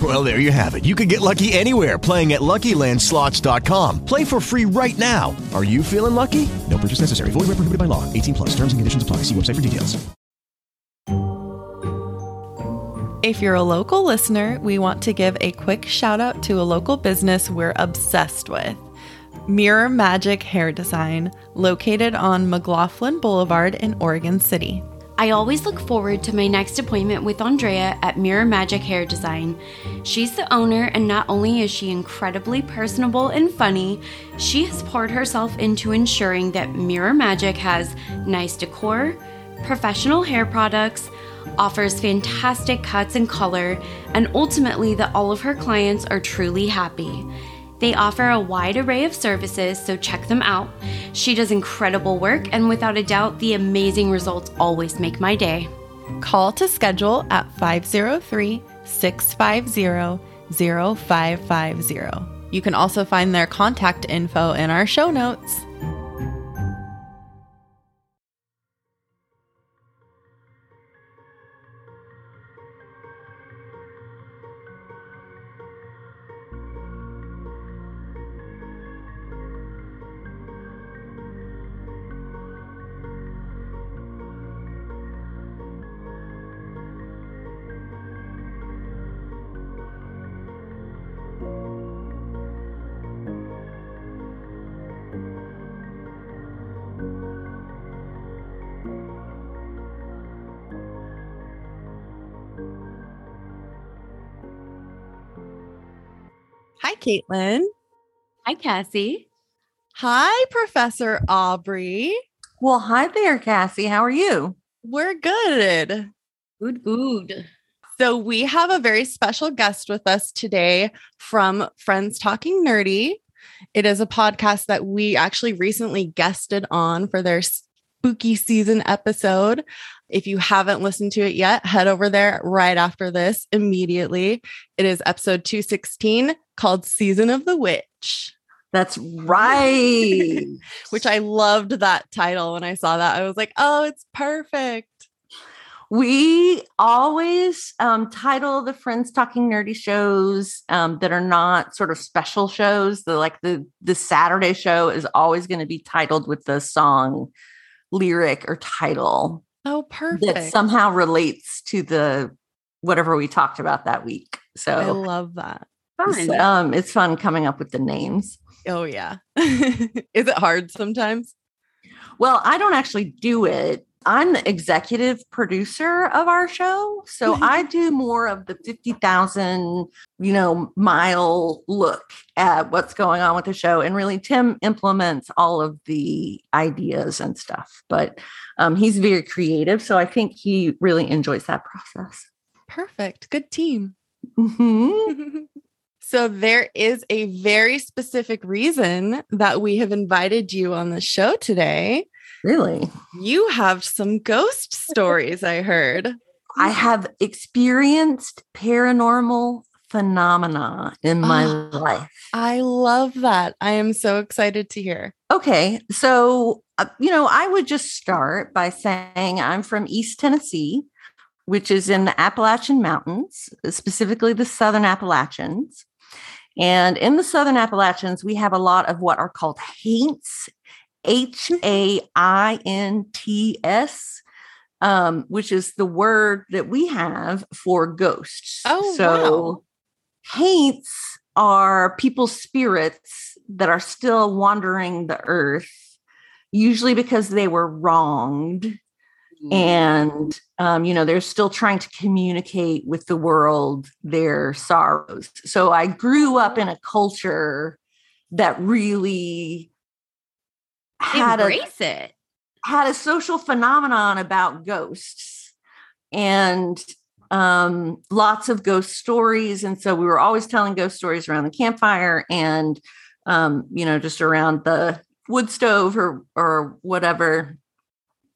Well, there you have it. You can get lucky anywhere playing at LuckyLandSlots.com. Play for free right now. Are you feeling lucky? No purchase necessary. Void where prohibited by law. 18 plus. Terms and conditions apply. See website for details. If you're a local listener, we want to give a quick shout out to a local business we're obsessed with. Mirror Magic Hair Design, located on McLaughlin Boulevard in Oregon City. I always look forward to my next appointment with Andrea at Mirror Magic Hair Design. She's the owner, and not only is she incredibly personable and funny, she has poured herself into ensuring that Mirror Magic has nice decor, professional hair products, offers fantastic cuts and color, and ultimately that all of her clients are truly happy. They offer a wide array of services, so check them out. She does incredible work, and without a doubt, the amazing results always make my day. Call to schedule at 503 650 0550. You can also find their contact info in our show notes. Caitlin. Hi, Cassie. Hi, Professor Aubrey. Well, hi there, Cassie. How are you? We're good. Good, good. So, we have a very special guest with us today from Friends Talking Nerdy. It is a podcast that we actually recently guested on for their spooky season episode. If you haven't listened to it yet, head over there right after this immediately. It is episode 216 called Season of the Witch. That's right. Which I loved that title when I saw that. I was like, oh, it's perfect. We always um, title the Friends Talking Nerdy shows um, that are not sort of special shows. The like the the Saturday show is always going to be titled with the song lyric or title. Oh, perfect. That somehow relates to the whatever we talked about that week. So I love that. Fun. Um, it's fun coming up with the names. Oh yeah. Is it hard sometimes? Well, I don't actually do it. I'm the executive producer of our show. So I do more of the 50,000, you know, mile look at what's going on with the show. And really, Tim implements all of the ideas and stuff. But um, he's very creative. So I think he really enjoys that process. Perfect. Good team. Mm-hmm. so there is a very specific reason that we have invited you on the show today. Really? You have some ghost stories, I heard. I have experienced paranormal phenomena in my Oh, life. I love that. I am so excited to hear. Okay. So, uh, you know, I would just start by saying I'm from East Tennessee, which is in the Appalachian Mountains, specifically the Southern Appalachians. And in the Southern Appalachians, we have a lot of what are called haints, H A I N T S, um, which is the word that we have for ghosts. Oh, so wow. haints are people's spirits that are still wandering the earth, usually because they were wronged and um, you know they're still trying to communicate with the world their sorrows so i grew up in a culture that really had a it. had a social phenomenon about ghosts and um, lots of ghost stories. And so we were always telling ghost stories around the campfire and, um, you know, just around the wood stove or, or whatever.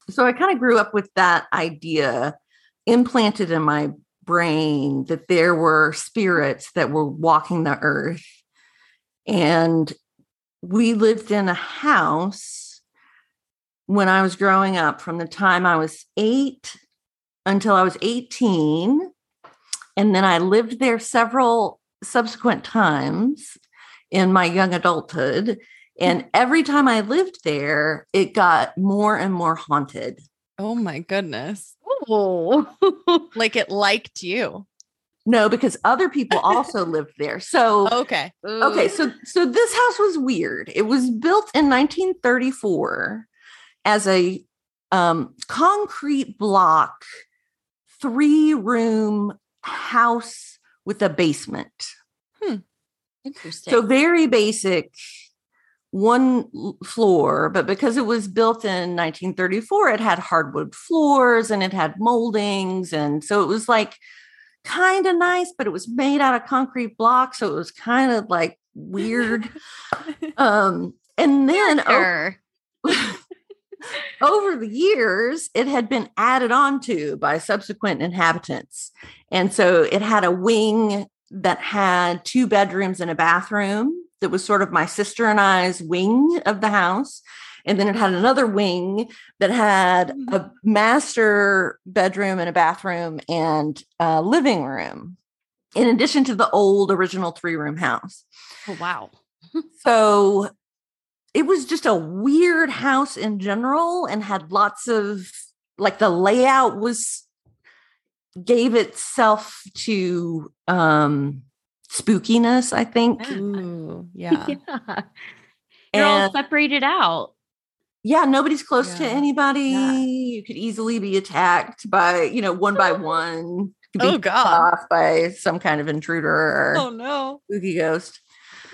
So I kind of grew up with that idea implanted in my brain that there were spirits that were walking the earth. And we lived in a house when I was growing up from the time I was eight until I was 18. And then I lived there several subsequent times in my young adulthood. And every time I lived there, it got more and more haunted. Oh my goodness. Oh. Like it liked you. No, because other people also lived there. So Okay. Okay, so so this house was weird. It was built in 1934 as a um, concrete block, three room house with a basement. Hmm. Interesting. So very basic, one floor, but because it was built in 1934, it had hardwood floors and it had moldings, and so it was like kind of nice, but it was made out of concrete blocks, so it was kind of like weird. um, and then o- over the years, it had been added on to by subsequent inhabitants. And so it had a wing that had two bedrooms and a bathroom that was sort of my sister and I's wing of the house. And then it had another wing that had a master bedroom and a bathroom and a living room, in addition to the old original three room house. Oh, wow. So it was just a weird house in general and had lots of like the layout was gave itself to um spookiness, I think. Ooh, yeah. yeah. You're all separated out. yeah, nobody's close to anybody. Yeah. You could easily be attacked by, you know, one by one. Could be Oh, God. off by some kind of intruder or Oh no. spooky ghost.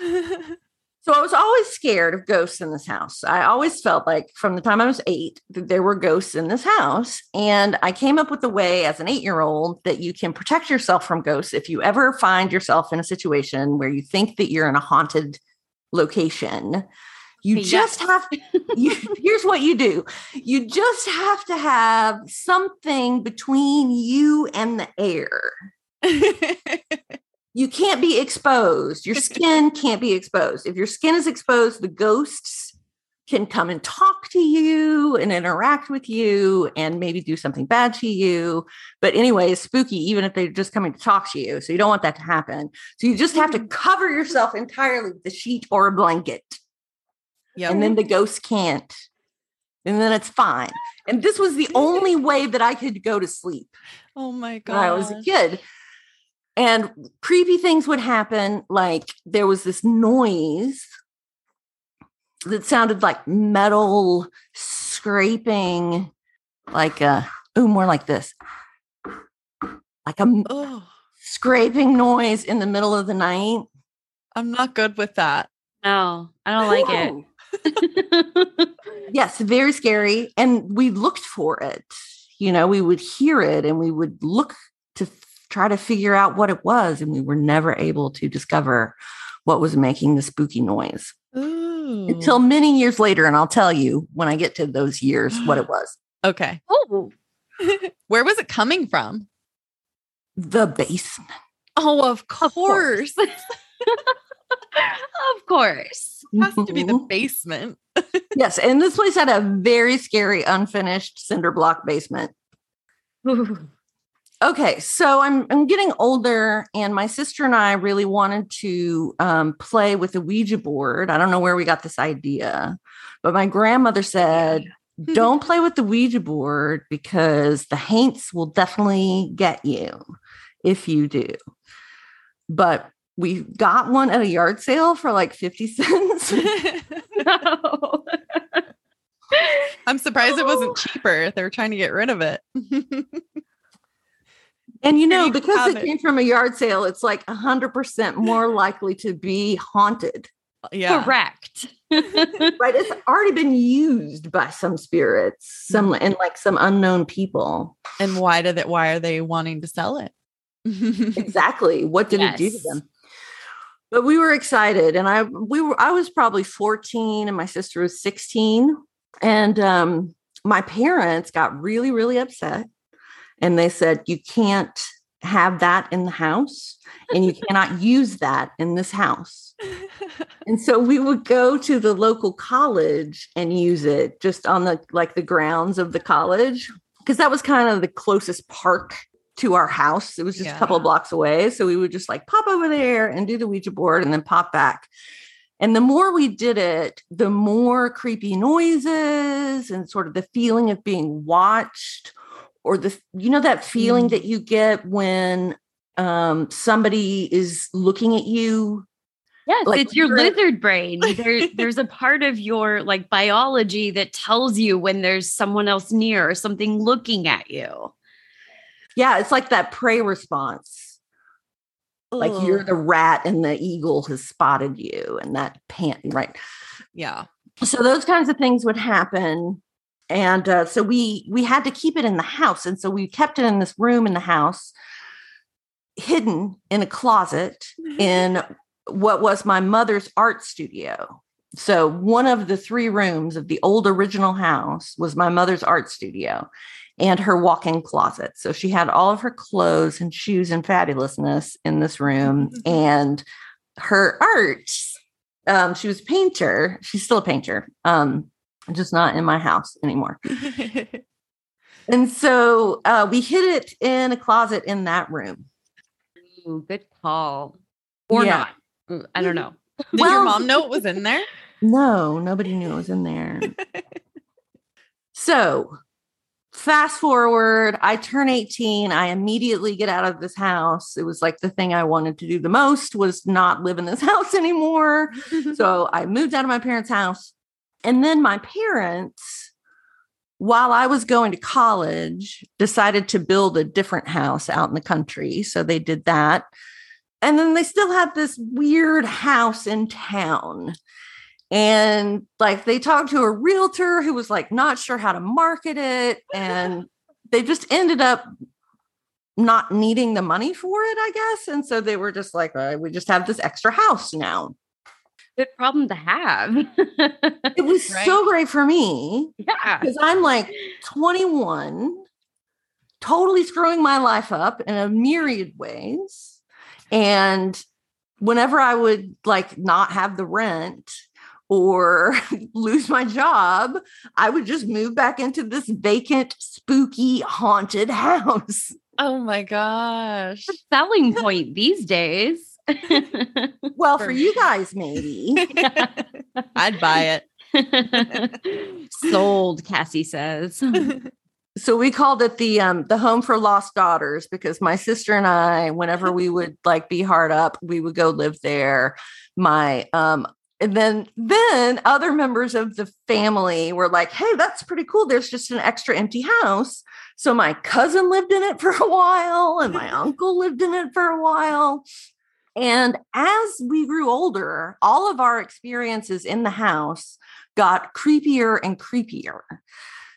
So I was always scared of ghosts in this house. I always felt like from the time I was eight that there were ghosts in this house. And I came up with a way as an eight year old that you can protect yourself from ghosts if you ever find yourself in a situation where you think that you're in a haunted location. You Yes. just have you, here's what you do you just have to have something between you and the air you can't be exposed. Your skin can't be exposed. If your skin is exposed, the ghosts can come and talk to you and interact with you and maybe do something bad to you. But anyway, it's spooky, even if they're just coming to talk to you. So you don't want that to happen. So you just have to mm-hmm. cover yourself entirely with a sheet or a blanket. Yep. And then the ghost can't. And then it's fine. And this was the only way that I could go to sleep oh my god. when I was a kid. And creepy things would happen. Like there was this noise that sounded like metal scraping, like uh, a, oh, more like this, like a Oh, scraping noise in the middle of the night. I'm not good with that. No, I don't like it. Yes, very scary. And we looked for it. You know, we would hear it and we would look to f- try to figure out what it was. And we were never able to discover what was making the spooky noise Ooh. until many years later. And I'll tell you when I get to those years what it was. okay. oh, Where was it coming from? The basement. Oh, of course. course. of course. Has to be the Mhm. basement. yes. And this place had a very scary, unfinished cinder block basement. Ooh. Okay, so I'm I'm getting older, and my sister and I really wanted to um, play with the Ouija board. I don't know where we got this idea, but my grandmother said, "Don't play with the Ouija board because the haints will definitely get you if you do." But we got one at a yard sale for like fifty cents. No. I'm surprised it wasn't cheaper. They were trying to get rid of it. And you know, because it it. came from a yard sale, it's like 100% more likely to be haunted. yeah. Correct. Right? It's already been used by some spirits, some Mm-hmm. and like some unknown people. And why did it why are they wanting to sell it? Exactly. What did it do to them? But we were excited and I we were I was probably 14 and my sister was 16 and um my parents got really really upset and they said you can't have that in the house and you cannot use that in this house. And so we would go to the local college and use it just on the like the grounds of the college because that was kind of the closest park to our house. It was just a couple of blocks away. So we would just like pop over there and do the Ouija board and then pop back. And the more we did it, the more creepy noises and sort of the feeling of being watched or the you know that feeling Mm. that you get when um somebody is looking at you Yes, Like, it's your lizard brain. There, there's a part of your like biology that tells you when there's someone else near or something looking at you. yeah it's like that prey response like you're the rat and the eagle has spotted you and that pant right yeah. so those kinds of things would happen and uh, so we we had to keep it in the house and so we kept it in this room in the house hidden in a closet in what was my mother's art studio. So one of the three rooms of the old original house was my mother's art studio and her walk-in closet. So she had all of her clothes and shoes and fabulousness in this room and her art um, she was a painter. She's still a painter, um, just not in my house anymore. And so uh, we hid it in a closet in that room. Ooh, good call. Or Yeah. not. I don't know. Did your mom know it was in there? No, nobody knew it was in there. so fast forward, I turn 18. I immediately get out of this house. It was like the thing I wanted to do the most was not live in this house anymore. so I moved out of my parents' house. And then my parents, while I was going to college, decided to build a different house out in the country. So they did that. And then they still had this weird house in town. And like they talked to a realtor who was like not sure how to market it. And they just ended up not needing the money for it, I guess. And so they were just like, "Uh, we just have this extra house now. Good problem to have. It was so great for me yeah. because I'm like 21, totally screwing my life up in a myriad ways. And whenever I would like not have the rent or lose my job, I would just move back into this vacant, spooky, haunted house. Oh my gosh. Selling point these days. Well, For for you guys, maybe. I'd buy it. Sold, Cassie says. so we called it the um the home for lost daughters because my sister and I, whenever we would like be hard up, we would go live there. My um and then then other members of the family were like, hey, that's pretty cool. There's just an extra empty house. So my cousin lived in it for a while, and my uncle lived in it for a while. And as we grew older, all of our experiences in the house got creepier and creepier.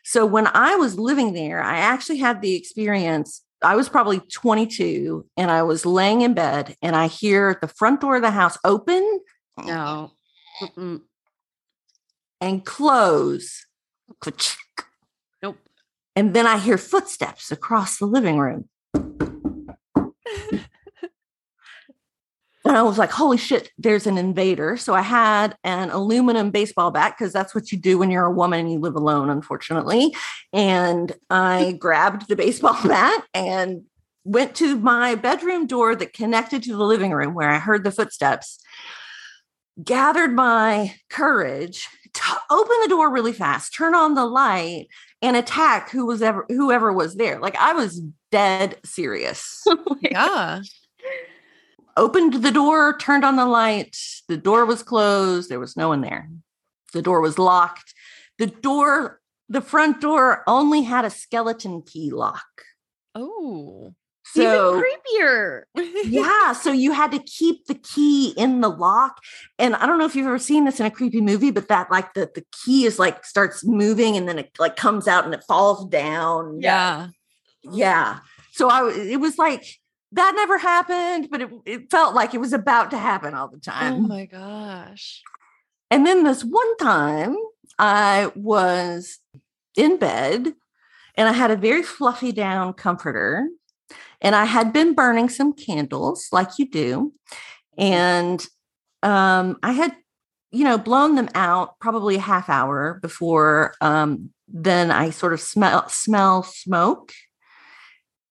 So when I was living there, I actually had the experience. I was probably 22 and I was laying in bed and I hear the front door of the house open No. Mm-mm. and close. Nope. And then I hear footsteps across the living room. And I was like, holy shit, there's an invader. So I had an aluminum baseball bat because that's what you do when you're a woman and you live alone, unfortunately. And I grabbed the baseball bat and went to my bedroom door that connected to the living room where I heard the footsteps, gathered my courage to open the door really fast, turn on the light, and attack who was ever whoever was there. Like I was dead serious. Oh yeah. Opened the door, turned on the light. The door was closed. There was no one there. The door was locked. the door, the front door only had a skeleton key lock. Oh. So Even creepier. yeah, so you had to keep the key in the lock. And I don't know if you've ever seen this in a creepy movie, but that like the, the key is like starts moving and then it like comes out and it falls down. Yeah. Yeah. So I it was like that never happened, but it, it felt like it was about to happen all the time. Oh my gosh. And then this one time I was in bed and I had a very fluffy down comforter and I had been burning some candles like you do. And um, I had, you know, blown them out probably a half hour before um, then I sort of smell smell smoke.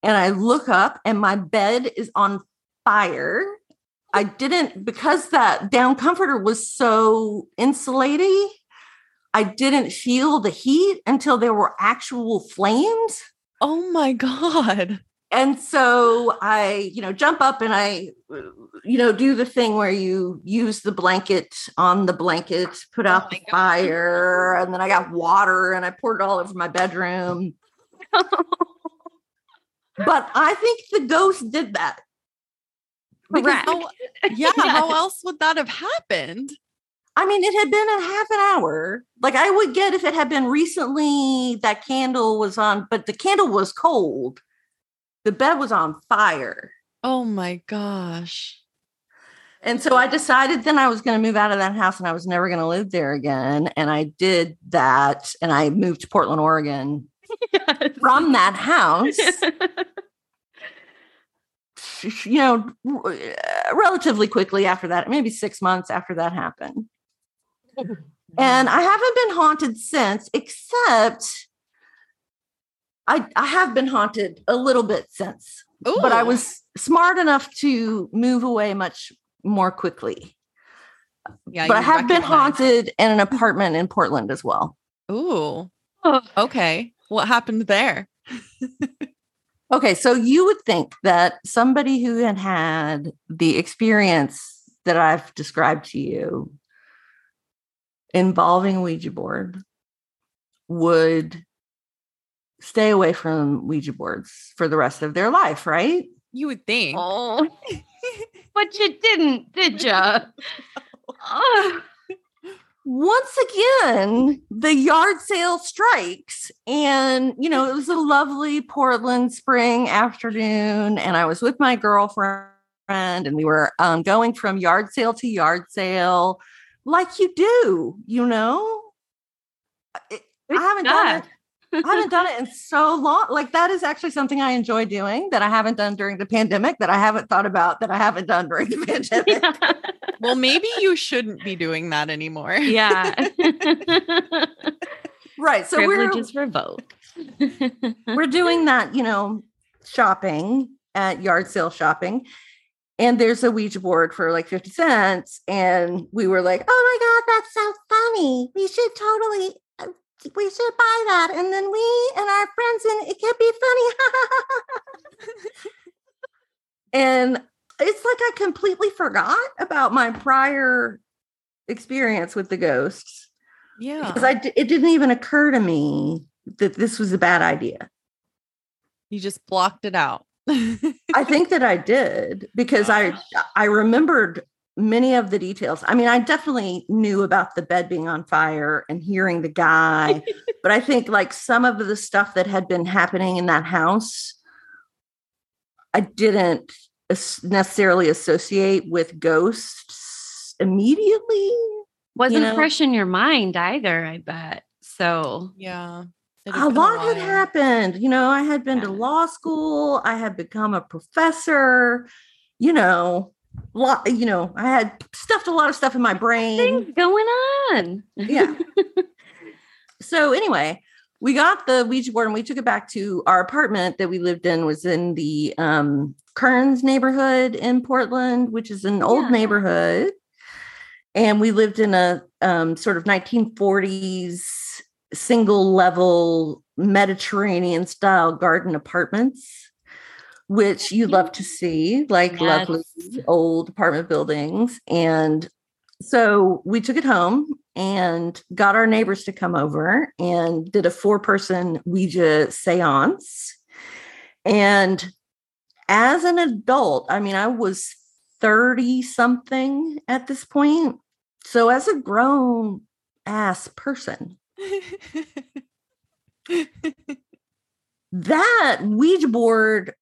And I look up and my bed is on fire. I didn't because that down comforter was so insulating. I didn't feel the heat until there were actual flames. Oh my God. And so I, you know, jump up and I, you know, do the thing where you use the blanket on the blanket, put oh out the fire, and then I got water and I poured it all over my bedroom. but I think the ghost did that. Correct. Oh, yeah. How else would that have happened? I mean, it had been a half an hour. Like I would get if it had been recently that candle was on, but the candle was cold. The bed was on fire. Oh my gosh. And so I decided then I was going to move out of that house and I was never going to live there again. And I did that and I moved to Portland, Oregon from that house. you know, relatively quickly after that, maybe six months after that happened. And I haven't been haunted since, except I, I have been haunted a little bit since, but I was smart enough to move away much more quickly. Yeah. but I have been haunted in an apartment in Portland as well. Ooh. Oh. Okay. What happened there? Okay, so you would think that somebody who had had the experience that I've described to you involving Ouija board would stay away from Ouija boards for the rest of their life, right? You would think. Oh. but you didn't, did you? Oh. Once again, the yard sale strikes. And, you know, it was a lovely Portland spring afternoon. And I was with my girlfriend, and we were um, going from yard sale to yard sale like you do, you know? I I haven't done it. I haven't done it in so long. Like that is actually something I enjoy doing that I haven't done during the pandemic, that I haven't thought about, that I haven't done during the pandemic. Well, maybe you shouldn't be doing that anymore. yeah. Right. So we're Privileges revoked. we're doing that, you know, shopping at yard sale shopping. And there's a Ouija board for like 50 cents. And we were like, oh my God, that's so funny. We should totally, we should buy that. And then we and our friends, and it could be funny. and it's like I completely forgot about my prior experience with the ghosts Yeah. because i it didn't even occur to me that this was a bad idea. You just blocked it out. I think that I did because I I remembered many of the details. I mean, I definitely knew about the bed being on fire and hearing the guy, but I think like some of the stuff that had been happening in that house, I didn't necessarily associate with ghosts immediately. Wasn't know? fresh in your mind either, I bet. So yeah. A had been lot had happened. You know, I had been to law school. I had become a professor. You know, lot. You know, I had stuffed a lot of stuff in my brain. things going on. Yeah. so anyway, we got the Ouija board and we took it back to our apartment that we lived in. Was in the um, Kerns neighborhood in Portland, which is an old Yeah. neighborhood, and we lived in a um, sort of 1940s single level Mediterranean style garden apartments, which you love to see, like lovely old apartment buildings. And so we took it home and got our neighbors to come over and did a four person Ouija seance. And as an adult, I mean, I was 30 something at this point. So, as a grown ass person, that Ouija board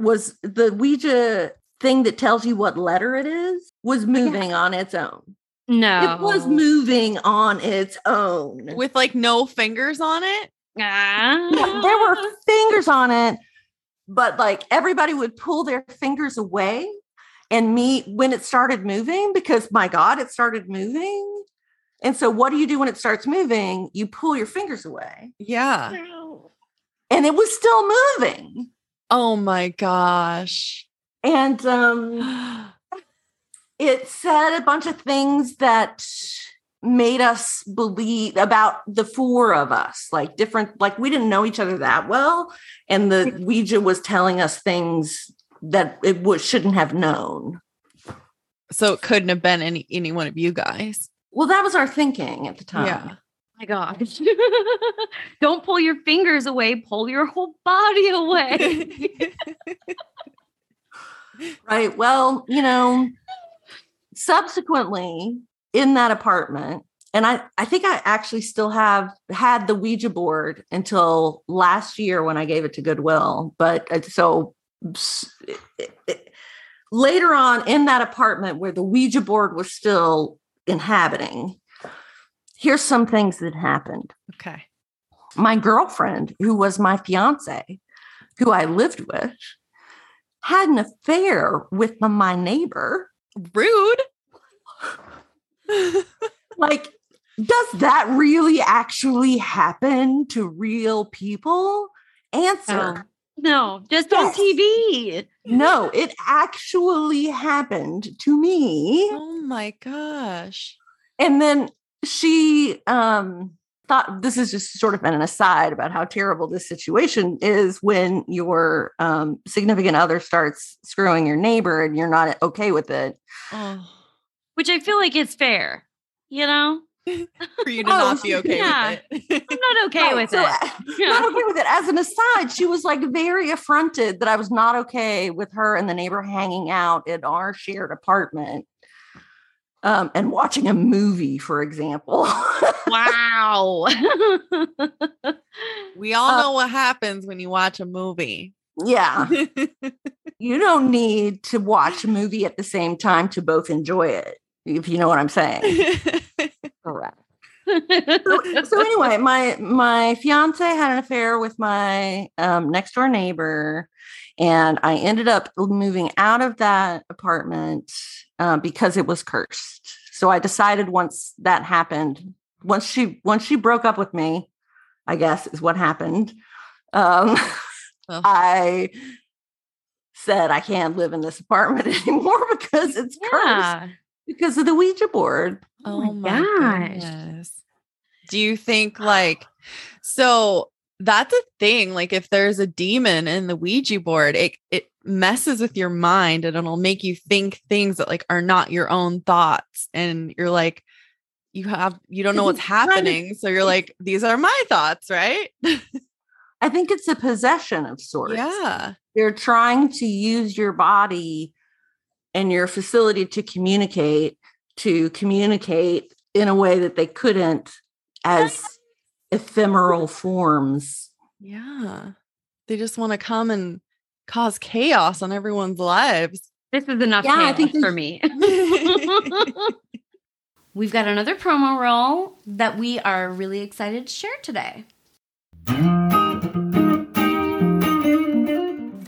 was the Ouija thing that tells you what letter it is was moving on its own. No. It was moving on its own. With like no fingers on it. Ah. Yeah, there were fingers on it, but like everybody would pull their fingers away. And me, when it started moving, because my God, it started moving. And so, what do you do when it starts moving? You pull your fingers away, Yeah. and it was still moving. Oh my gosh. And um, it said a bunch of things that made us believe about the four of us like different like we didn't know each other that well and the ouija was telling us things that it was shouldn't have known So it couldn't have been any any one of you guys. well that was our thinking at the time Yeah. My gosh. Don't pull your fingers away, pull your whole body away. right well you know subsequently in that apartment and i i think i actually still have had the ouija board until last year when i gave it to goodwill but uh, so later on in that apartment where the ouija board was still inhabiting here's some things that happened okay. my girlfriend, who was my fiance, who I lived with, had an affair with my neighbor. Rude. Like, does that really actually happen to real people? Answer no, just on TV. no, it actually happened to me. oh my gosh. And then she um thought this is just sort of an aside about how terrible this situation is when your um, significant other starts screwing your neighbor and you're not okay with it. Oh. Which I feel like is fair. You know? For you to Oh, not be okay yeah. with it. I'm not okay Right, with so, it. uh, Yeah. Not okay with it. As an aside, she was like very affronted that I was not okay with her and the neighbor hanging out in our shared apartment. Um, and watching a movie, for example. Wow. We all Uh, know what happens when you watch a movie. yeah. you don't need to watch a movie at the same time to both enjoy it, if you know what I'm saying. Correct. So, so anyway, my my fiance had an affair with my um, next door neighbor, and I ended up moving out of that apartment uh, because it was cursed. So I decided once that happened, once she once she broke up with me, I guess is what happened. Um, Oh. I said I can't live in this apartment anymore because it's cursed because of the Ouija board. Oh my my gosh. goodness. Do you think like so that's a thing like if there's a demon in the Ouija board it it messes with your mind and it'll make you think things that like are not your own thoughts and you're like you have you don't know what's It's kind of- happening so you're like these are my thoughts right I think it's a possession of sorts. yeah They're trying to use your body and your facility to communicate, to communicate in a way that they couldn't as ephemeral forms. yeah they just want to come and cause chaos on everyone's lives This is enough Yeah, I think for me. We've got another promo roll that we are really excited to share today.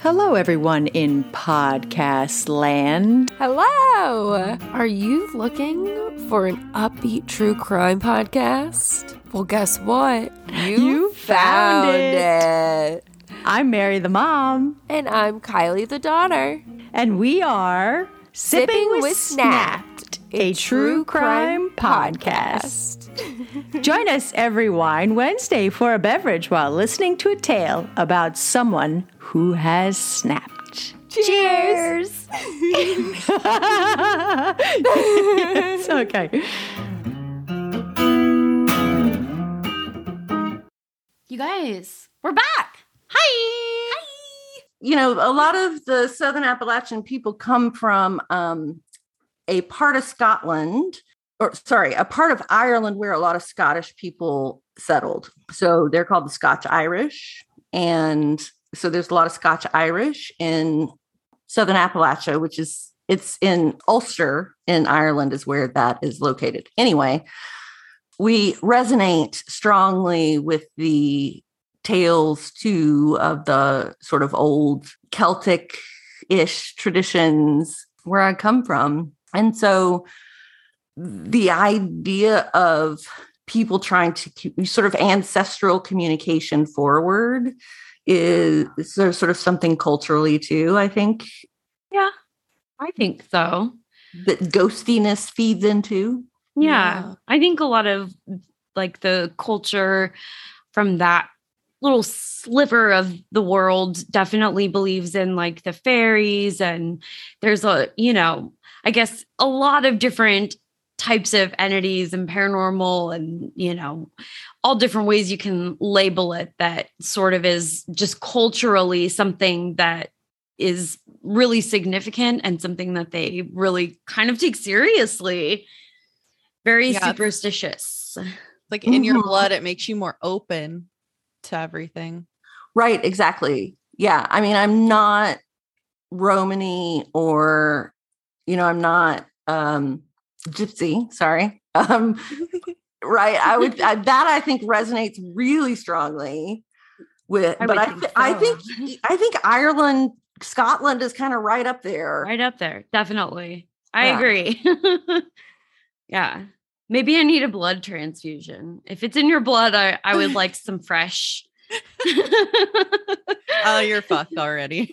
Hello, everyone in podcast land. Hello! Are you looking for an upbeat true crime podcast? Well, guess what? You found it. I'm Mary the mom, And I'm Kylie the daughter. and we are Sipping, with, Snapped, a true crime podcast. Join us every Wine Wednesday for a beverage while listening to a tale about someone who has snapped. Cheers! Yes, okay. You guys, we're back. Hi. Hi. You know, a lot of the Southern Appalachian people come from um, a part of Scotland, or sorry, a part of Ireland where a lot of Scottish people settled. So they're called the Scotch Irish. And so there's a lot of Scotch Irish in Southern Appalachia, which is it's in Ulster in Ireland is where that is located. Anyway, we resonate strongly with the tales too of the sort of old Celtic ish traditions where I come from. And so the idea of people trying to sort of ancestral communication forward is there sort of something culturally too, I think. Yeah, I think so. That ghostiness feeds into. Yeah, yeah. I think a lot of like the culture from that little sliver of the world definitely believes in like the fairies and there's a you know i guess a lot of different types of entities and paranormal and you know all different ways you can label it that sort of is just culturally something that is really significant and something that they really kind of take seriously very yeah. superstitious like in mm-hmm. your blood it makes you more open to everything right exactly yeah i mean i'm not romany or you know i'm not um gypsy sorry. Um right i would I, that i think resonates really strongly with I but I, th- so. I think i think ireland scotland is kind of right up there. Right up there definitely. I yeah. agree. Yeah. Maybe i need a blood transfusion. If it's in your blood i, I would like some fresh. Oh you're fucked already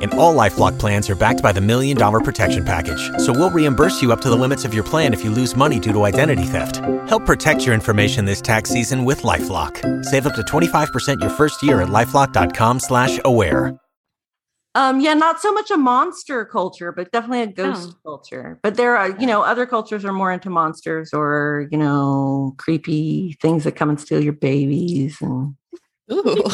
and all LifeLock plans are backed by the Million Dollar Protection Package. So we'll reimburse you up to the limits of your plan if you lose money due to identity theft. Help protect your information this tax season with LifeLock. Save up to 25% your first year at LifeLock.com slash aware. Um, yeah, not so much a monster culture, but definitely a ghost oh. culture. But there are, you know, other cultures are more into monsters or, you know, creepy things that come and steal your babies and Ooh.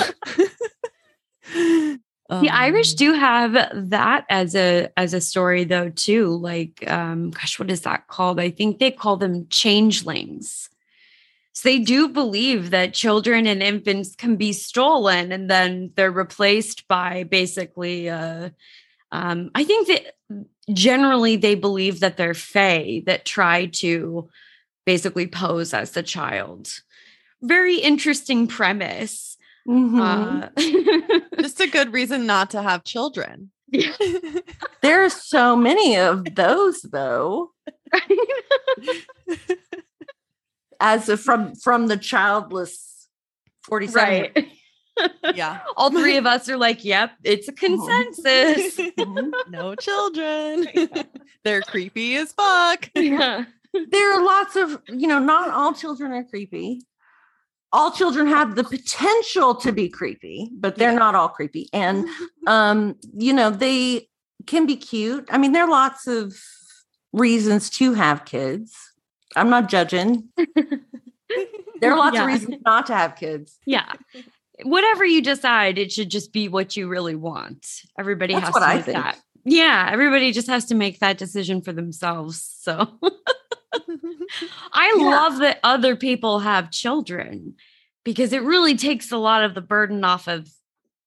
the Irish um, do have that as a as a story though too. Like, um, gosh, what is that called? I think they call them changelings. So they do believe that children and infants can be stolen and then they're replaced by basically. Uh, um, I think that generally they believe that they're fae that try to basically pose as the child. Very interesting premise. Mm-hmm. Uh, Just a good reason not to have children. there are so many of those, though. As a, from from the childless forty seven. Right. yeah. All three of us are like, yep, it's a mm-hmm. consensus. Mm-hmm. no children. They're creepy as fuck. Yeah. There are lots of, you know, not all children are creepy all children have the potential to be creepy, but they're yeah. not all creepy. And um, you know, they can be cute. I mean, there are lots of reasons to have kids. I'm not judging. there are lots yeah. of reasons not to have kids. Yeah. Whatever you decide, it should just be what you really want. Everybody That's has to I make think. that. Yeah, everybody just has to make that decision for themselves. So I yeah. love that other people have children because it really takes a lot of the burden off of,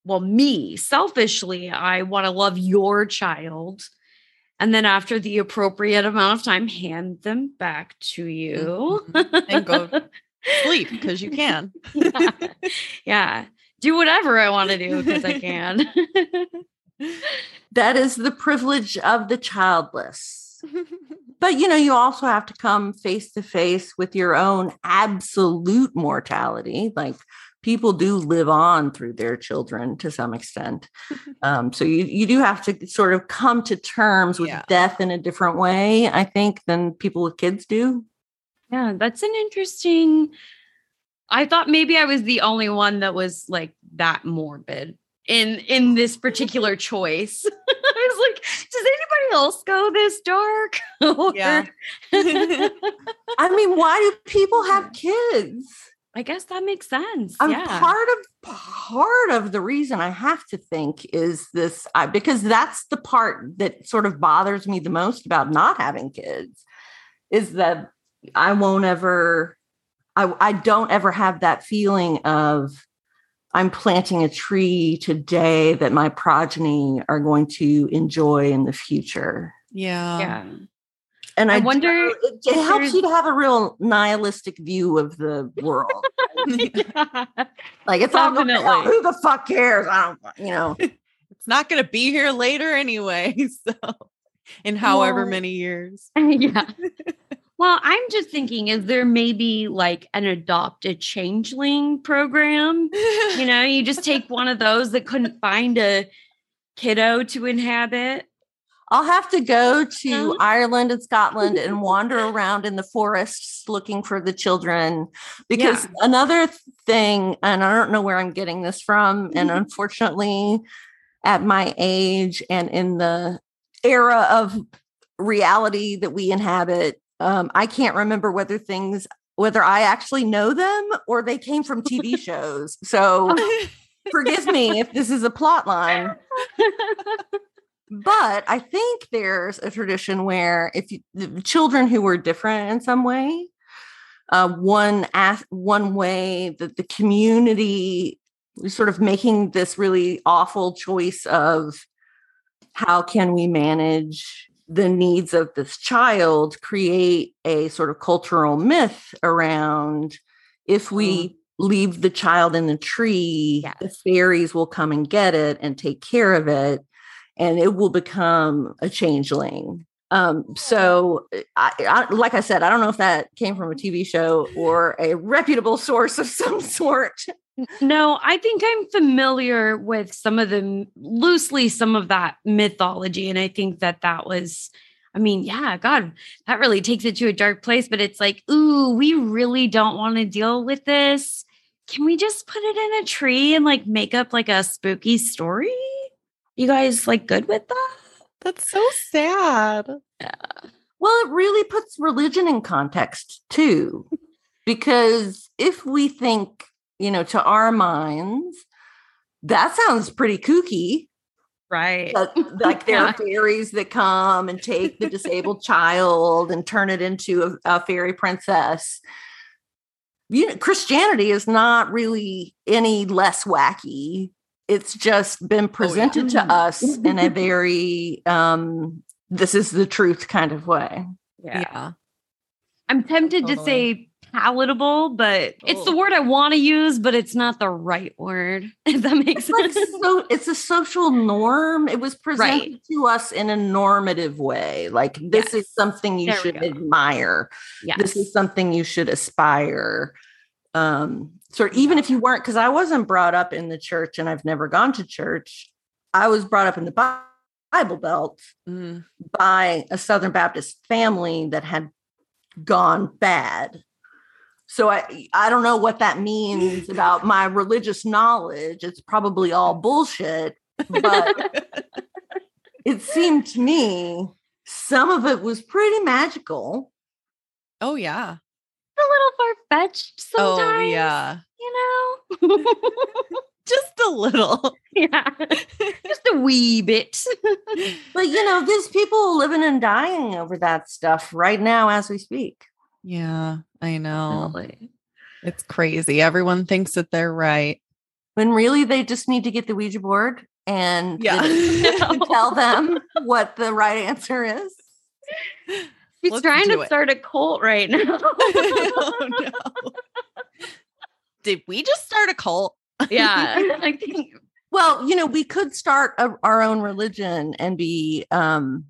well, me selfishly. I want to love your child. And then after the appropriate amount of time, hand them back to you. Mm-hmm. and go Sleep because you can. yeah. yeah. Do whatever I want to do because I can. that is the privilege of the childless. But you know, you also have to come face to face with your own absolute mortality. Like people do live on through their children to some extent. Um, so you you do have to sort of come to terms with Yeah. death in a different way, I think, than people with kids do. Yeah, that's an interesting. I thought maybe I was the only one that was like that morbid in in this particular choice. I was like, does anybody else go this dark? Yeah. I mean, why do people have kids? I guess that makes sense. I'm yeah. part of part of the reason I have to think is this I, because that's the part that sort of bothers me the most about not having kids is that I won't ever I I don't ever have that feeling of I'm planting a tree today that my progeny are going to enjoy in the future. Yeah. yeah. And I, I wonder it, it helps you to have a real nihilistic view of the world. Like it's all going, Definitely. who the fuck cares? I don't, you know. It's not going to be here later anyway. So, in however Well- many years. yeah. Well, I'm just thinking, is there maybe like an adopt a changeling program? You know, you just take one of those that couldn't find a kiddo to inhabit. I'll have to go to Ireland and Scotland and wander around in the forests looking for the children. Because Yeah. another thing, and I don't know where I'm getting this from, and unfortunately, at my age and in the era of reality that we inhabit, um, I can't remember whether things whether I actually know them or they came from TV shows. So forgive me if this is a plot line. But I think there's a tradition where if you, the children who were different in some way, uh, one as, one way that the community was sort of making this really awful choice of how can we manage the needs of this child, create a sort of cultural myth around if we leave the child in the tree, the fairies will come and get it and take care of it and it will become a changeling. Um, so, I, I, like I said, I don't know if that came from a TV show or a reputable source of some sort. No, I think I'm familiar with some of the loosely some of that mythology. And I think that that was, I mean, yeah, God, that really takes it to a dark place. But it's like, ooh, we really don't want to deal with this. Can we just put it in a tree and like make up like a spooky story? You guys like good with that? That's so sad. Well, it really puts religion in context too, because if we think, you know, to our minds, that sounds pretty kooky. Right. That, like there Yeah. are fairies that come and take the disabled child and turn it into a, a fairy princess. You know, Christianity is not really any less wacky. It's just been presented to us in a very um this is the truth kind of way. Yeah. I'm tempted to say palatable, but it's the word I want to use, but it's not the right word. If that makes It's, sense. like so, it's a social norm. It was presented to us in a normative way. Like this is something you There should admire. This is something you should aspire. Um, so even if you weren't, because I wasn't brought up in the church and I've never gone to church, I was brought up in the Bible Belt Mm. by a Southern Baptist family that had gone bad. So I I don't know what that means about my religious knowledge. It's probably all bullshit, but it seemed to me some of it was pretty magical. Oh yeah. a little far fetched oh, sometimes. Oh yeah. You know? Just a little. yeah. Just a wee bit. But you know, there's people living and dying over that stuff right now as we speak. Yeah, I know. It's crazy. Everyone thinks that they're right. When really they just need to get the Ouija board and Yeah. tell them what the right answer is. She's Let's trying to it. start a cult right now. oh no. did we just start a cult? Yeah. I think Well, you know, we could start a, our own religion and be um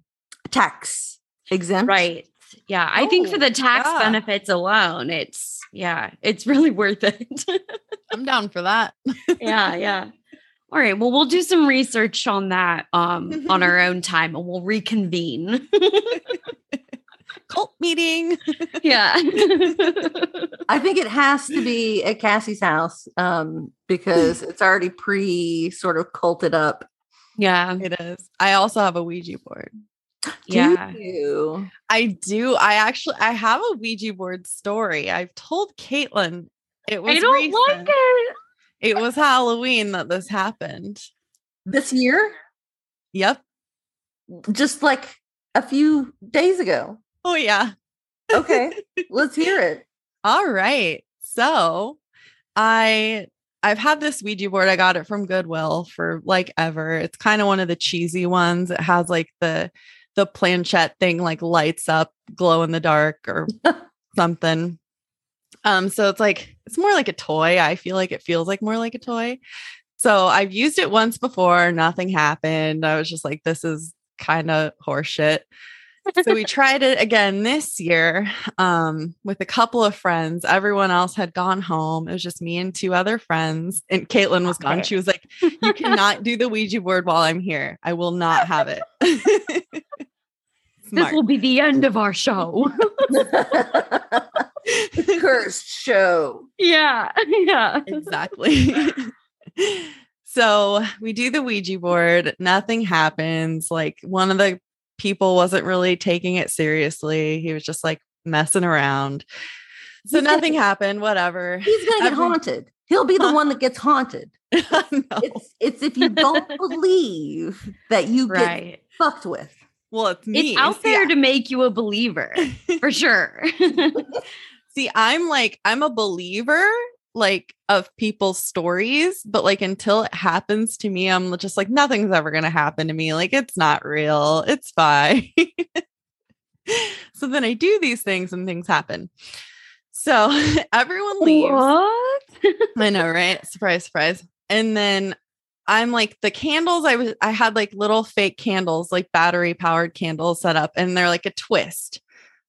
tax exempt. right. Yeah. I think for Oh, the tax yeah. benefits alone, it's yeah, it's really worth it. I'm down for that. yeah, yeah. All right. Well, we'll do some research on that um on our own time and we'll reconvene. Cult meeting. yeah. I think it has to be at Cassie's house um because it's already pre sort of culted up. yeah. It is. I also have a Ouija board. Yeah. You? I do. I actually I have a Ouija board story. I've told Caitlin it was I don't like it. It was Halloween that this happened. This year? Yep. Just like a few days ago. Oh yeah. Okay. let's hear it. All right. So I I've had this Ouija board. I got it from Goodwill for like ever. It's kind of one of the cheesy ones. It has like the the planchette thing like lights up, glow in the dark or something. Um, so it's like it's more like a toy. I feel like it feels like more like a toy. So I've used it once before, nothing happened. I was just like, this is kind of horseshit so we tried it again this year um, with a couple of friends. Everyone else had gone home. It was just me and two other friends. And Caitlin was gone. She was like, You cannot do the Ouija board while I'm here. I will not have it. This will be the end of our show. the cursed show. yeah. Yeah. exactly. so we do the Ouija board. Nothing happens. Like one of the people wasn't really taking it seriously. He was just like messing around. So He's gonna- nothing happened. Whatever. He's gonna get Every- haunted. He'll be the one that gets haunted. No. It's it's if you don't believe that you get fucked with. Well, it's me. It's out there to make you a believer for sure. See, I'm like, I'm a believer like of people's stories, but like until it happens to me, I'm just like, nothing's ever gonna happen to me. Like, it's not real. It's fine. so then I do these things and things happen. So everyone leaves. what? I know, right? Surprise, surprise. And then I'm like the candles I was I had like little fake candles, like battery powered candles set up and they're like a twist.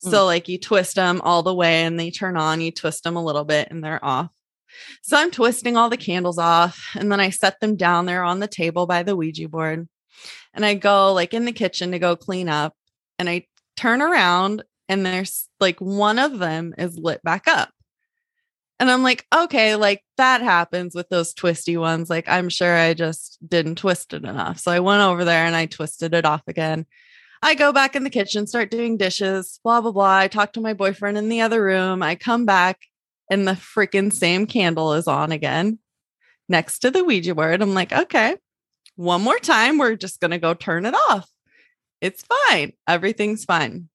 Hmm. So like you twist them all the way and they turn on, you twist them a little bit and they're off. So I'm twisting all the candles off and then I set them down there on the table by the Ouija board. And I go like in the kitchen to go clean up and I turn around and there's like one of them is lit back up. And I'm like, okay, like that happens with those twisty ones. Like, I'm sure I just didn't twist it enough. So I went over there and I twisted it off again. I go back in the kitchen, start doing dishes, blah, blah, blah. I talk to my boyfriend in the other room. I come back and the freaking same candle is on again next to the Ouija board. I'm like, okay, one more time. We're just going to go turn it off. It's fine. Everything's fine.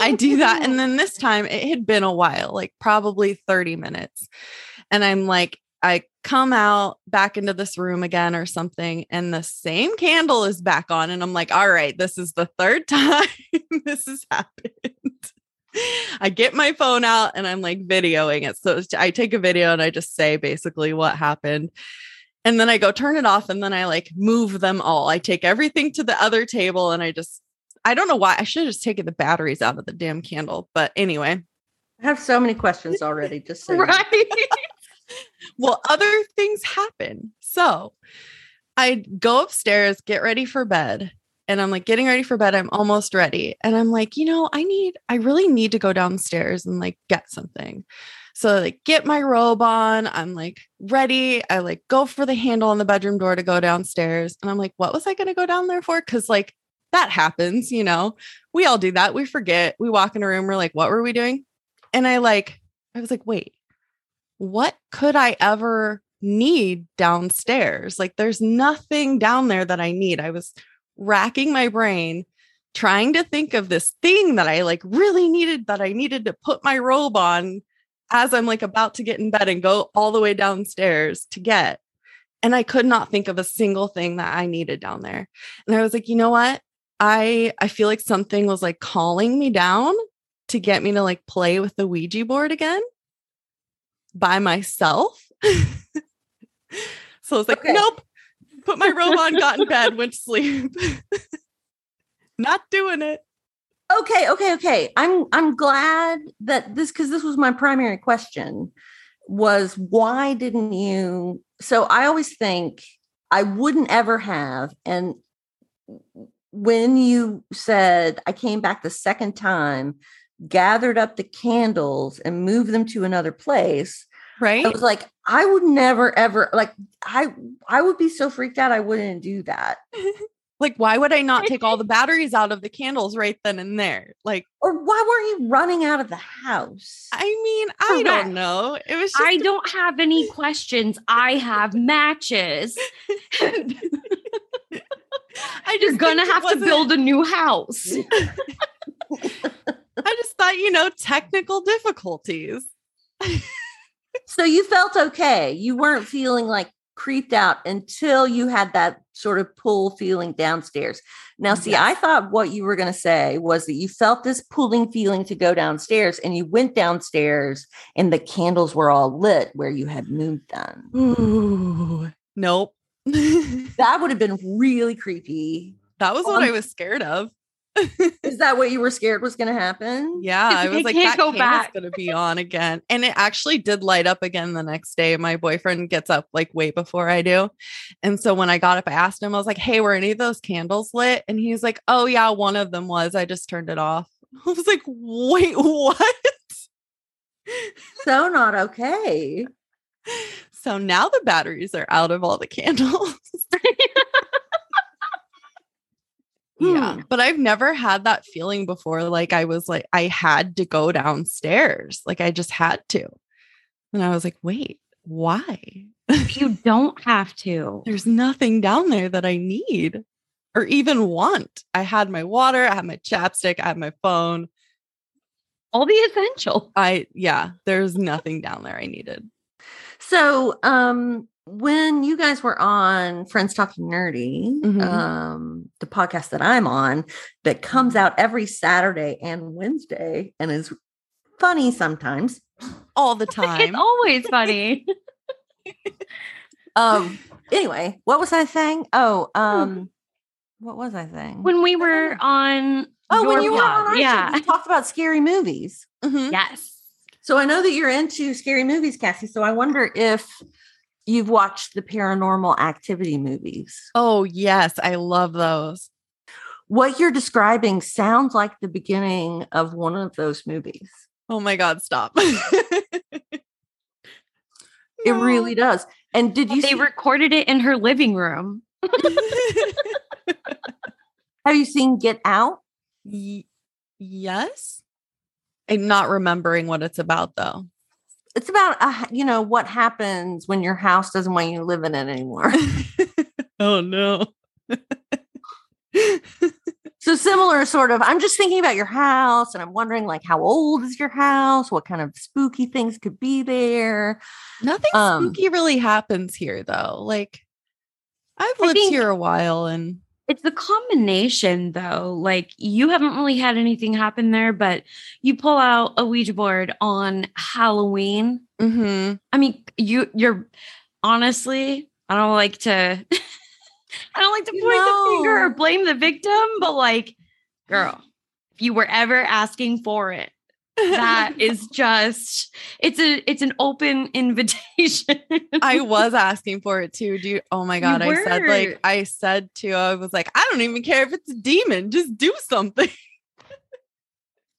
I do that. And then this time it had been a while, like probably 30 minutes. And I'm like, I come out back into this room again or something, and the same candle is back on. And I'm like, all right, this is the third time this has happened. I get my phone out and I'm like videoing it. So I take a video and I just say basically what happened. And then I go turn it off and then I like move them all. I take everything to the other table and I just, I don't know why. I should have just taken the batteries out of the damn candle. But anyway. I have so many questions already. Just so right. well, other things happen. So I go upstairs, get ready for bed. And I'm like getting ready for bed. I'm almost ready. And I'm like, you know, I need, I really need to go downstairs and like get something. So I like get my robe on. I'm like ready. I like go for the handle on the bedroom door to go downstairs. And I'm like, what was I going to go down there for? Cause like that happens, you know, we all do that. We forget. We walk in a room. We're like, what were we doing? And I like, I was like, wait, what could I ever need downstairs? Like, there's nothing down there that I need. I was racking my brain trying to think of this thing that I like really needed that I needed to put my robe on as I'm like about to get in bed and go all the way downstairs to get. And I could not think of a single thing that I needed down there. And I was like, you know what? I I feel like something was like calling me down to get me to like play with the Ouija board again. by myself. so I was like, nope. Put my robe on, got in bed, went to sleep. Not doing it. Okay, okay, okay. I'm I'm glad that this because this was my primary question was why didn't you so I always think I wouldn't ever have and when you said I came back the second time, gathered up the candles and moved them to another place, right? I was like, I would never ever like I I would be so freaked out I wouldn't do that. like why would I not take all the batteries out of the candles right then and there? Like or why weren't you running out of the house? I mean, I don't know. It was just I don't have any questions. I have matches. I You're just gonna have to build a new house. I just thought, you know, technical difficulties. So you felt okay. You weren't feeling like creeped out until you had that sort of pull feeling downstairs. Now, see, I thought what you were going to say was that you felt this pulling feeling to go downstairs and you went downstairs and the candles were all lit where you had moved them. Ooh, nope. that would have been really creepy. That was what Um, I was scared of. Is that what you were scared was going to happen? Yeah, I was like, can't that go candle's back. gonna be on again, and it actually did light up again the next day. My boyfriend gets up like way before I do, and so when I got up, I asked him, I was like, "Hey, were any of those candles lit?" And he's like, "Oh yeah, one of them was. I just turned it off." I was like, "Wait, what?" So not okay. So now the batteries are out of all the candles. Yeah. Hmm, but I've never had that feeling before. Like I was like, I had to go downstairs. Like I just had to. And I was like, wait, why? you don't have to. There's nothing down there that I need or even want. I had my water, I had my chapstick, I had my phone. All the essential. I, yeah, there's nothing down there I needed. So, um, when you guys were on Friends Talking Nerdy, Mhm. um, the podcast that I'm on, that comes out every Saturday and Wednesday and is funny sometimes. All the It's time. always funny. Um, anyway, what was I saying? Oh, um, what was I saying? when we were on oh, when you were on yeah. we talked about scary movies. Mhm. Yes. So I know that you're into scary movies, Cassie. So I wonder if you've watched the paranormal activity movies. Oh, yes. I love those. What you're describing sounds like the beginning of one of those movies. Oh my God, stop. It really does. And did you They see, recorded it in her living room. have you seen Get Out? Y- yes. I'm not remembering what it's about though. It's about uh, you know what happens when your house doesn't want you to live in it anymore. Oh no. so similar sort of I'm just thinking about your house and I'm wondering like how old is your house? What kind of spooky things could be there? Nothing Um, spooky really happens here though. Like I've I lived here a while and It's the combination, though. Like you haven't really had anything happen there, but you pull out a Ouija board on Halloween. Mhm. I mean, you you're honestly, I don't like to I don't like to point the finger or blame the victim, but like, girl, if you were ever asking for it, that is just it's a it's an open invitation. I was asking for it too. Do you oh my god, I said like I said to I was like, I don't even care if it's a demon, just do something.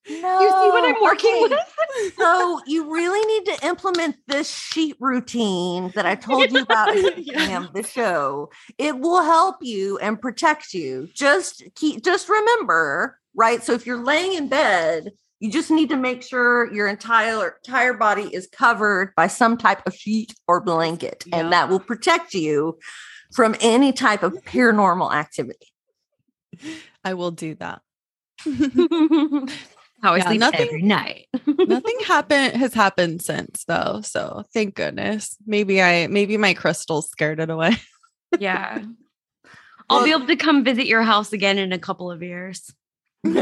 No, you see what I'm working okay. with? So you really need to implement this sheet routine that I told you about the the show. It will help you and protect you. Just keep just remember, right? So if you're laying in bed, you just need to make sure your entire entire body is covered by some type of sheet or blanket, Yeah. and that will protect you from any type of paranormal activity. I will do that. How I Yeah, sleep nothing- every night. Nothing happened has happened since though. So thank goodness. Maybe I maybe my crystals scared it away. yeah. I'll be able to come visit your house again in a couple of years.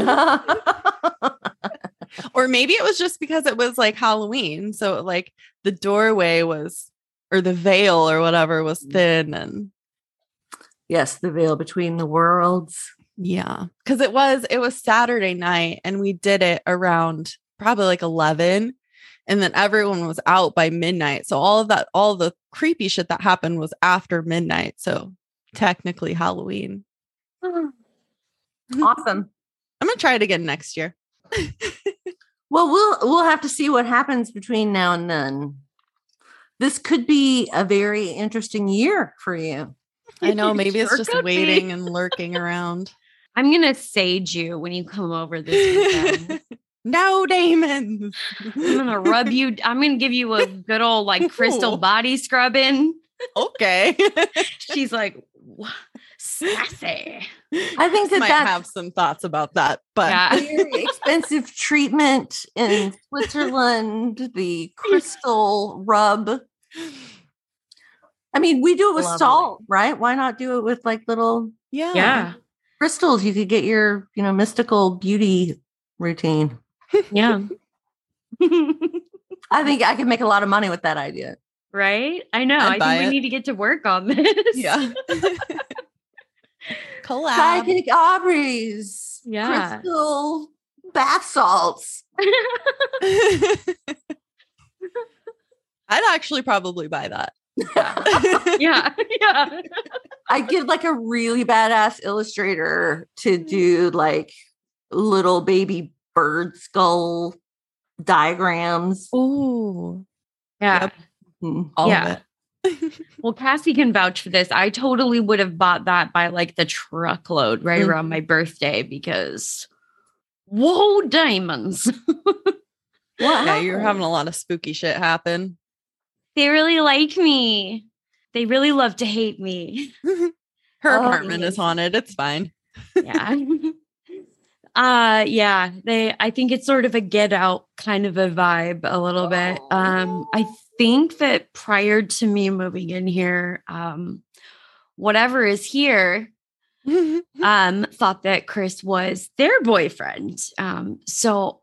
or maybe it was just because it was like Halloween. So like the doorway was or the veil or whatever was mm. thin and Yes, the veil between the worlds. yeah, cuz it was it was Saturday night and we did it around probably like 11 and then everyone was out by midnight. So all of that all the creepy shit that happened was after midnight. So technically Halloween. Awesome. I'm going to try it again next year. Well, we'll we'll have to see what happens between now and then. This could be a very interesting year for you. I know maybe it's just be. waiting and lurking around. I'm gonna sage you when you come over this weekend. no, Damon. I'm gonna rub you. I'm gonna give you a good old like crystal Ooh. body scrubbing. Okay. She's like, "Wha- sassy. I think that might that's have some thoughts about that, but Yeah. expensive treatment in Switzerland, the crystal rub. I mean, we do it with Lovely. salt, right? Why not do it with like little yeah. Yeah. crystals? You could get your, you know, mystical beauty routine. Yeah. I think I could make a lot of money with that idea. right? I know. I'd I think we it. need to get to work on this. Yeah. Collab. Psychic Aubrey's Yeah. crystal bath salts. I'd actually probably buy that. yeah. Yeah. I get like a really badass illustrator to do like little baby bird skull diagrams. Ooh. Yeah. Yep. Mm. All Yeah. of it. Well, Cassie can vouch for this. I totally would have bought that by like the truckload right around my birthday because whoa, diamonds. Yeah, you're having a lot of spooky shit happen. they really like me. They really love to hate me. Her Oh, apartment is haunted. It's fine. Yeah. uh yeah, they I think it's sort of a get out kind of a vibe a little bit. Um I think that prior to me moving in here, um whatever is here um thought that Chris was their boyfriend. Um so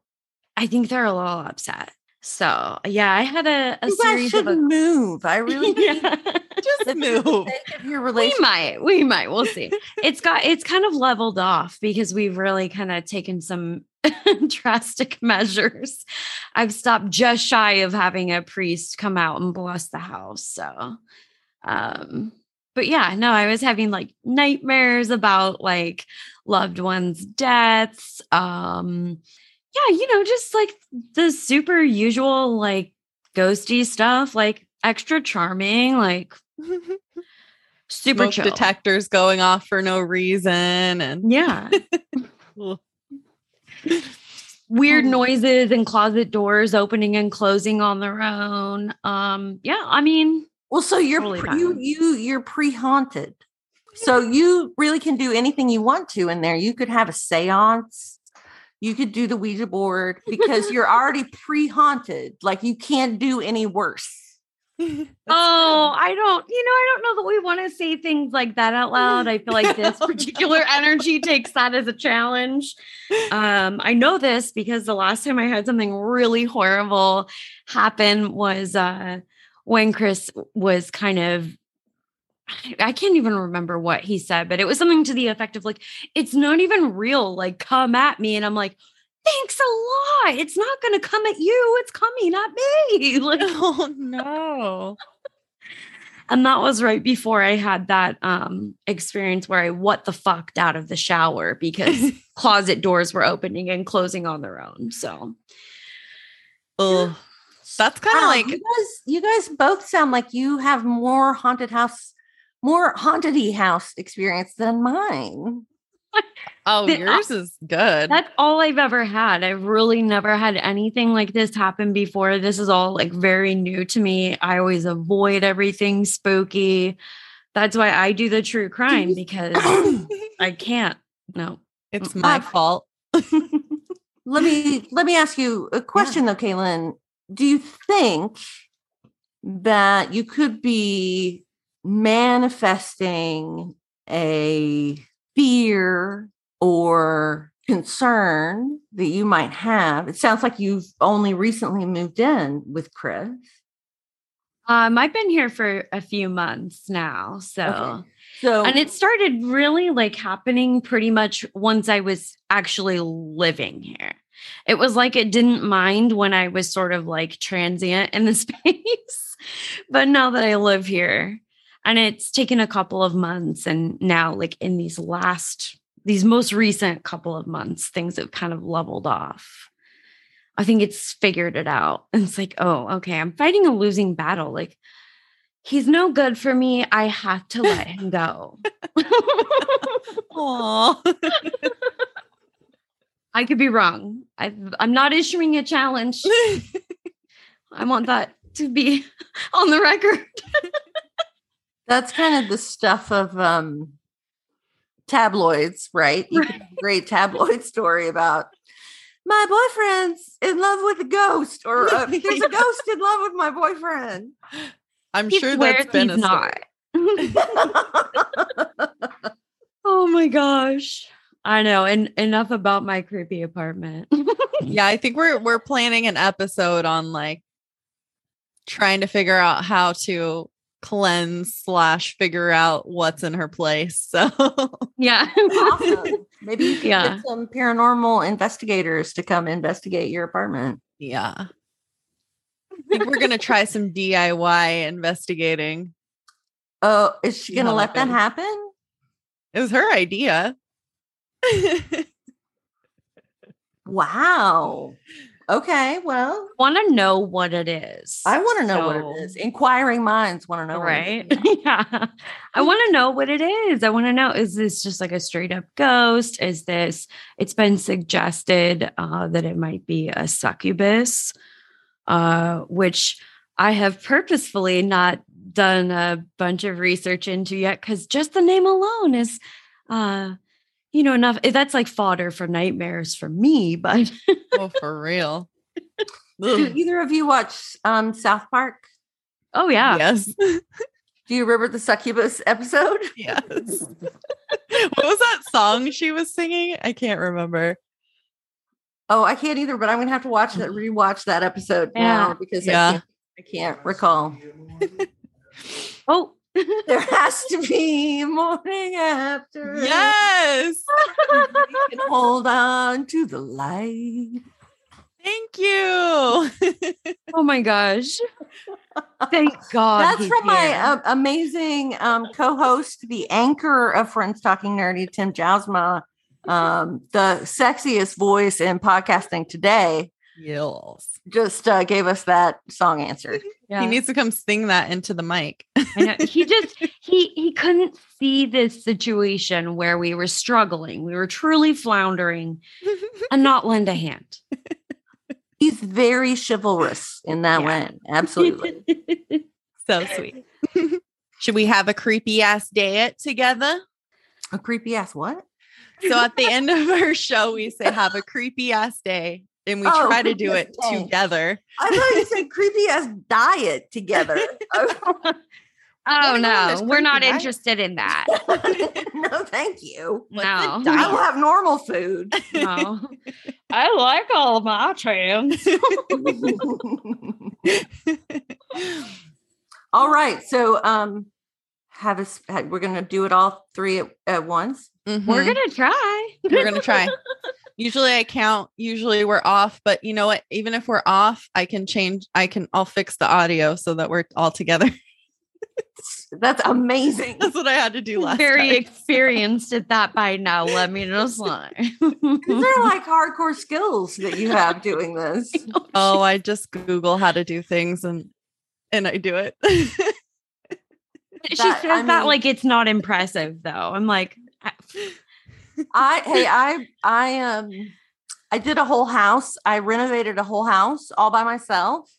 I think they're a little upset. So yeah, I had a, a series should of a, move. I really yeah. Just move. your we might we might we'll see it's got it's kind of leveled off because we've really kind of taken some drastic measures i've stopped just shy of having a priest come out and bless the house so um but yeah no i was having like nightmares about like loved ones deaths um yeah you know just like the super usual like ghosty stuff like extra charming like super Smoke chill. detectors going off for no reason. And Yeah. Weird noises and closet doors opening and closing on their own. Um, yeah, I mean, Well, so you're Totally pre- you you you're pre-haunted. So you really can do anything you want to in there. You could have a séance. You could do the Ouija board because you're already pre-haunted. Like you can't do any worse. oh, I don't, you know, I don't know that we want to say things like that out loud. I feel like this particular energy takes that as a challenge. Um, I know this because the last time I had something really horrible happen was uh when Chris was kind of I can't even remember what he said, but it was something to the effect of like, it's not even real. Like, come at me. And I'm like, thanks a lot. It's not going to come at you. It's coming at me. Like, oh no. and that was right before I had that um experience where I what the fucked out of the shower because closet doors were opening and closing on their own. So Ugh. That's kind of Wow, like you guys, you guys both sound like you have more haunted house, more haunted house experience than mine. oh, The- yours is good. that's all I've ever had. I've really never had anything like this happen before. This is all like very new to me. I always avoid everything spooky. That's why I do the true crime because I can't. No. It's my Uh, fault. Let me let me ask you a question though, Kaylin. Do you think that you could be manifesting a fear or concern that you might have? It sounds like you've only recently moved in with Chris. Um, I've been here for a few months now. So, Okay. So and it started really like happening pretty much once I was actually living here. It was like it didn't mind when I was sort of like transient in the space. but now that I live here, and it's taken a couple of months, and now, like in these last, these most recent couple of months, things have kind of leveled off. I think it's figured it out. And it's like, oh, okay, I'm fighting a losing battle. Like, he's no good for me. I have to let him go. Aw. I could be wrong. I, I'm not issuing a challenge. I want that to be on the record. That's kind of the stuff of um tabloids, right? You could have a great tabloid story about my boyfriend's in love with a ghost, or uh, there's a ghost in love with my boyfriend. I'm He sure that's been he's a story. Oh my gosh. I know. And enough about my creepy apartment. yeah, I think we're we're planning an episode on like trying to figure out how to cleanse slash figure out what's in her place. So yeah. Awesome. Maybe you can Yeah. get some paranormal investigators to come investigate your apartment. yeah. I think we're gonna try some DIY investigating. Oh, is she gonna how let that that happen? It was her idea. Wow. Okay, well, want to know what it is. I want to know what it is. Inquiring minds want to know. what it right? yeah. I want to know what it is. I want to know is this just like a straight up ghost? Is this, it's been suggested uh, that it might be a succubus, uh, which I have purposefully not done a bunch of research into yet because just the name alone is, uh, you know, enough. That's like fodder for nightmares for me, but oh, for real. Do either of you watch um, South Park? oh, yeah. Yes. Do you remember the succubus episode? Yes. what was that song she was singing? I can't remember. Oh, I can't either, but I'm gonna have to watch that, rewatch that episode Yeah. now because I, Yeah. can't, I can't recall. Oh, There has to be morning after. Yes. Hold on to the light. Thank you. oh my gosh. Thank God. That's he's from my uh, amazing um, co-host, the anchor of Friends Talking Nerdy, Tim Jousma, um, the sexiest voice in podcasting today. Yes. Just uh, gave us that song answer. Yeah. He needs to come sing that into the mic. I know. He just he he couldn't see this situation where we were struggling. We were truly floundering and not lend a hand. He's very chivalrous in that Yeah. way. Absolutely. so sweet. Should we have a creepy ass date together? A creepy ass what? So at the end of our show, we say have a creepy ass day, and we Oh, try to do it day. together. I thought you said creepy ass diet together. Oh Going on this no, we're not diet? interested in that. no, thank you. No, I will have normal food. no. I like all of my trans. all right. So um have us we're gonna do it all three at, at once. We're Mhm. gonna try. we're gonna try. Usually I count. Usually we're off, but you know what? Even if we're off, I can change. I can. I'll fix the audio so that we're all together. That's amazing. That's what I had to do last Very time. experienced at that by now. Let me just say. These are like hardcore skills that you have doing this. Oh, oh I just Google how to do things and and I do it. she That- says I that mean- like it's not impressive though. I'm like, I- hey, I I um I did a whole house. I renovated a whole house all by myself.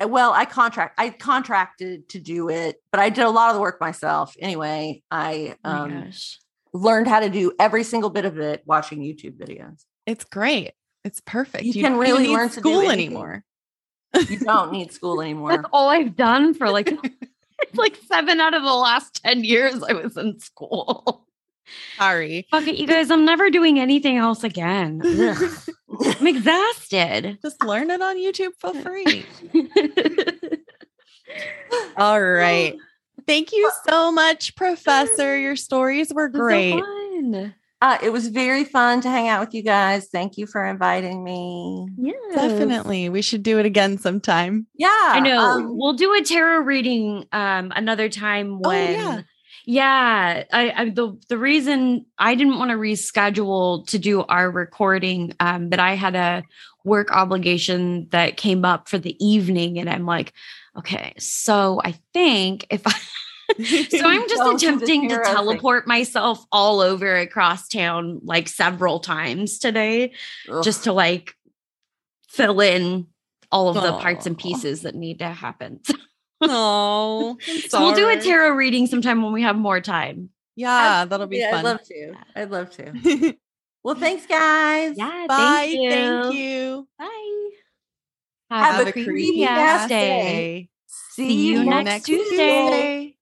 Uh, Well, I contract I contracted to do it, but I did a lot of the work myself. Anyway, I oh um gosh. learned how to do every single bit of it watching YouTube videos. it's great. It's perfect. You don't can really learn to do school anymore. You don't need school anymore. That's all I've done for like like seven out of the last 10 years I was in school. Sorry. Fuck it, you guys. I'm never doing anything else again. I'm exhausted. Just learn it on YouTube for free. All right. Thank you so much, Professor. Your stories were great. Uh, it was very fun to hang out with you guys. Thank you for inviting me. Yeah, Definitely. We should do it again sometime. Yeah. I know. um, we'll do a tarot reading um another time when yeah. Yeah, I, I the the reason I didn't want to reschedule to do our recording, um, but I had a work obligation that came up for the evening, and I'm like, okay, so I think if I so I'm just Go to the attempting to teleport myself all over across town like several times today, just to like fill in all of the parts and pieces that need to happen. Oh, So we'll do a tarot reading sometime when we have more time. Yeah, that'll be yeah, fun. I'd love to. I'd love to. well, thanks, guys. Yeah, Bye. thank you. Thank you. Bye. Have, a, creepy ass day. See you next Tuesday.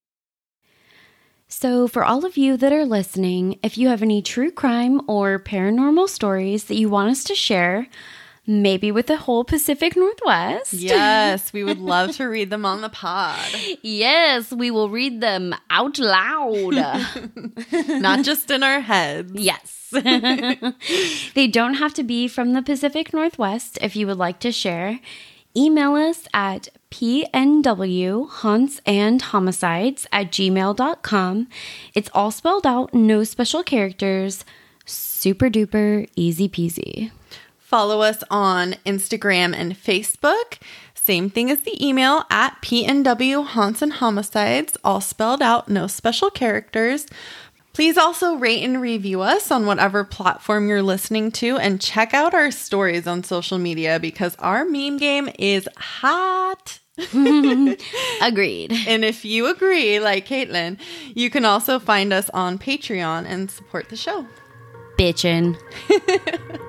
So, for all of you that are listening, if you have any true crime or paranormal stories that you want us to share, maybe with the whole Pacific Northwest. Yes, we would love to read them on the pod. yes, we will read them out loud. Not just in our heads. Yes. they don't have to be from the Pacific Northwest if you would like to share. Email us at pnw haunts and homicides at gmail.com. It's all spelled out, no special characters. Super duper easy peasy. Follow us on Instagram and Facebook. Same thing as the email at PNW Haunts and Homicides, all spelled out, no special characters. Please also rate and review us on whatever platform you're listening to and check out our stories on social media because our meme game is hot. Agreed. And if you agree, like Caitlin, you can also find us on Patreon and support the show. Bitchin'.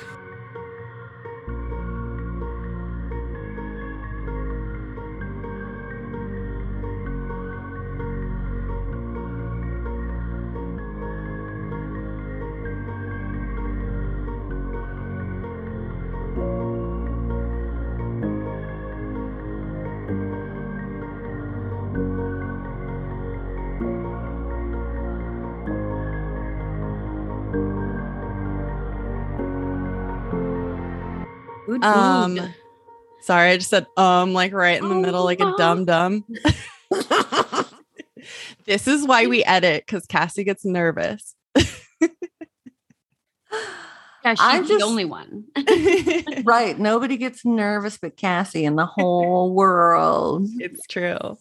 Good Um, sorry, I just said um like right in the middle, like a dum dum. this is why we edit because Cassie gets nervous. Yeah, she's I'm the only one. right. Nobody gets nervous but Cassie in the whole world. It's true.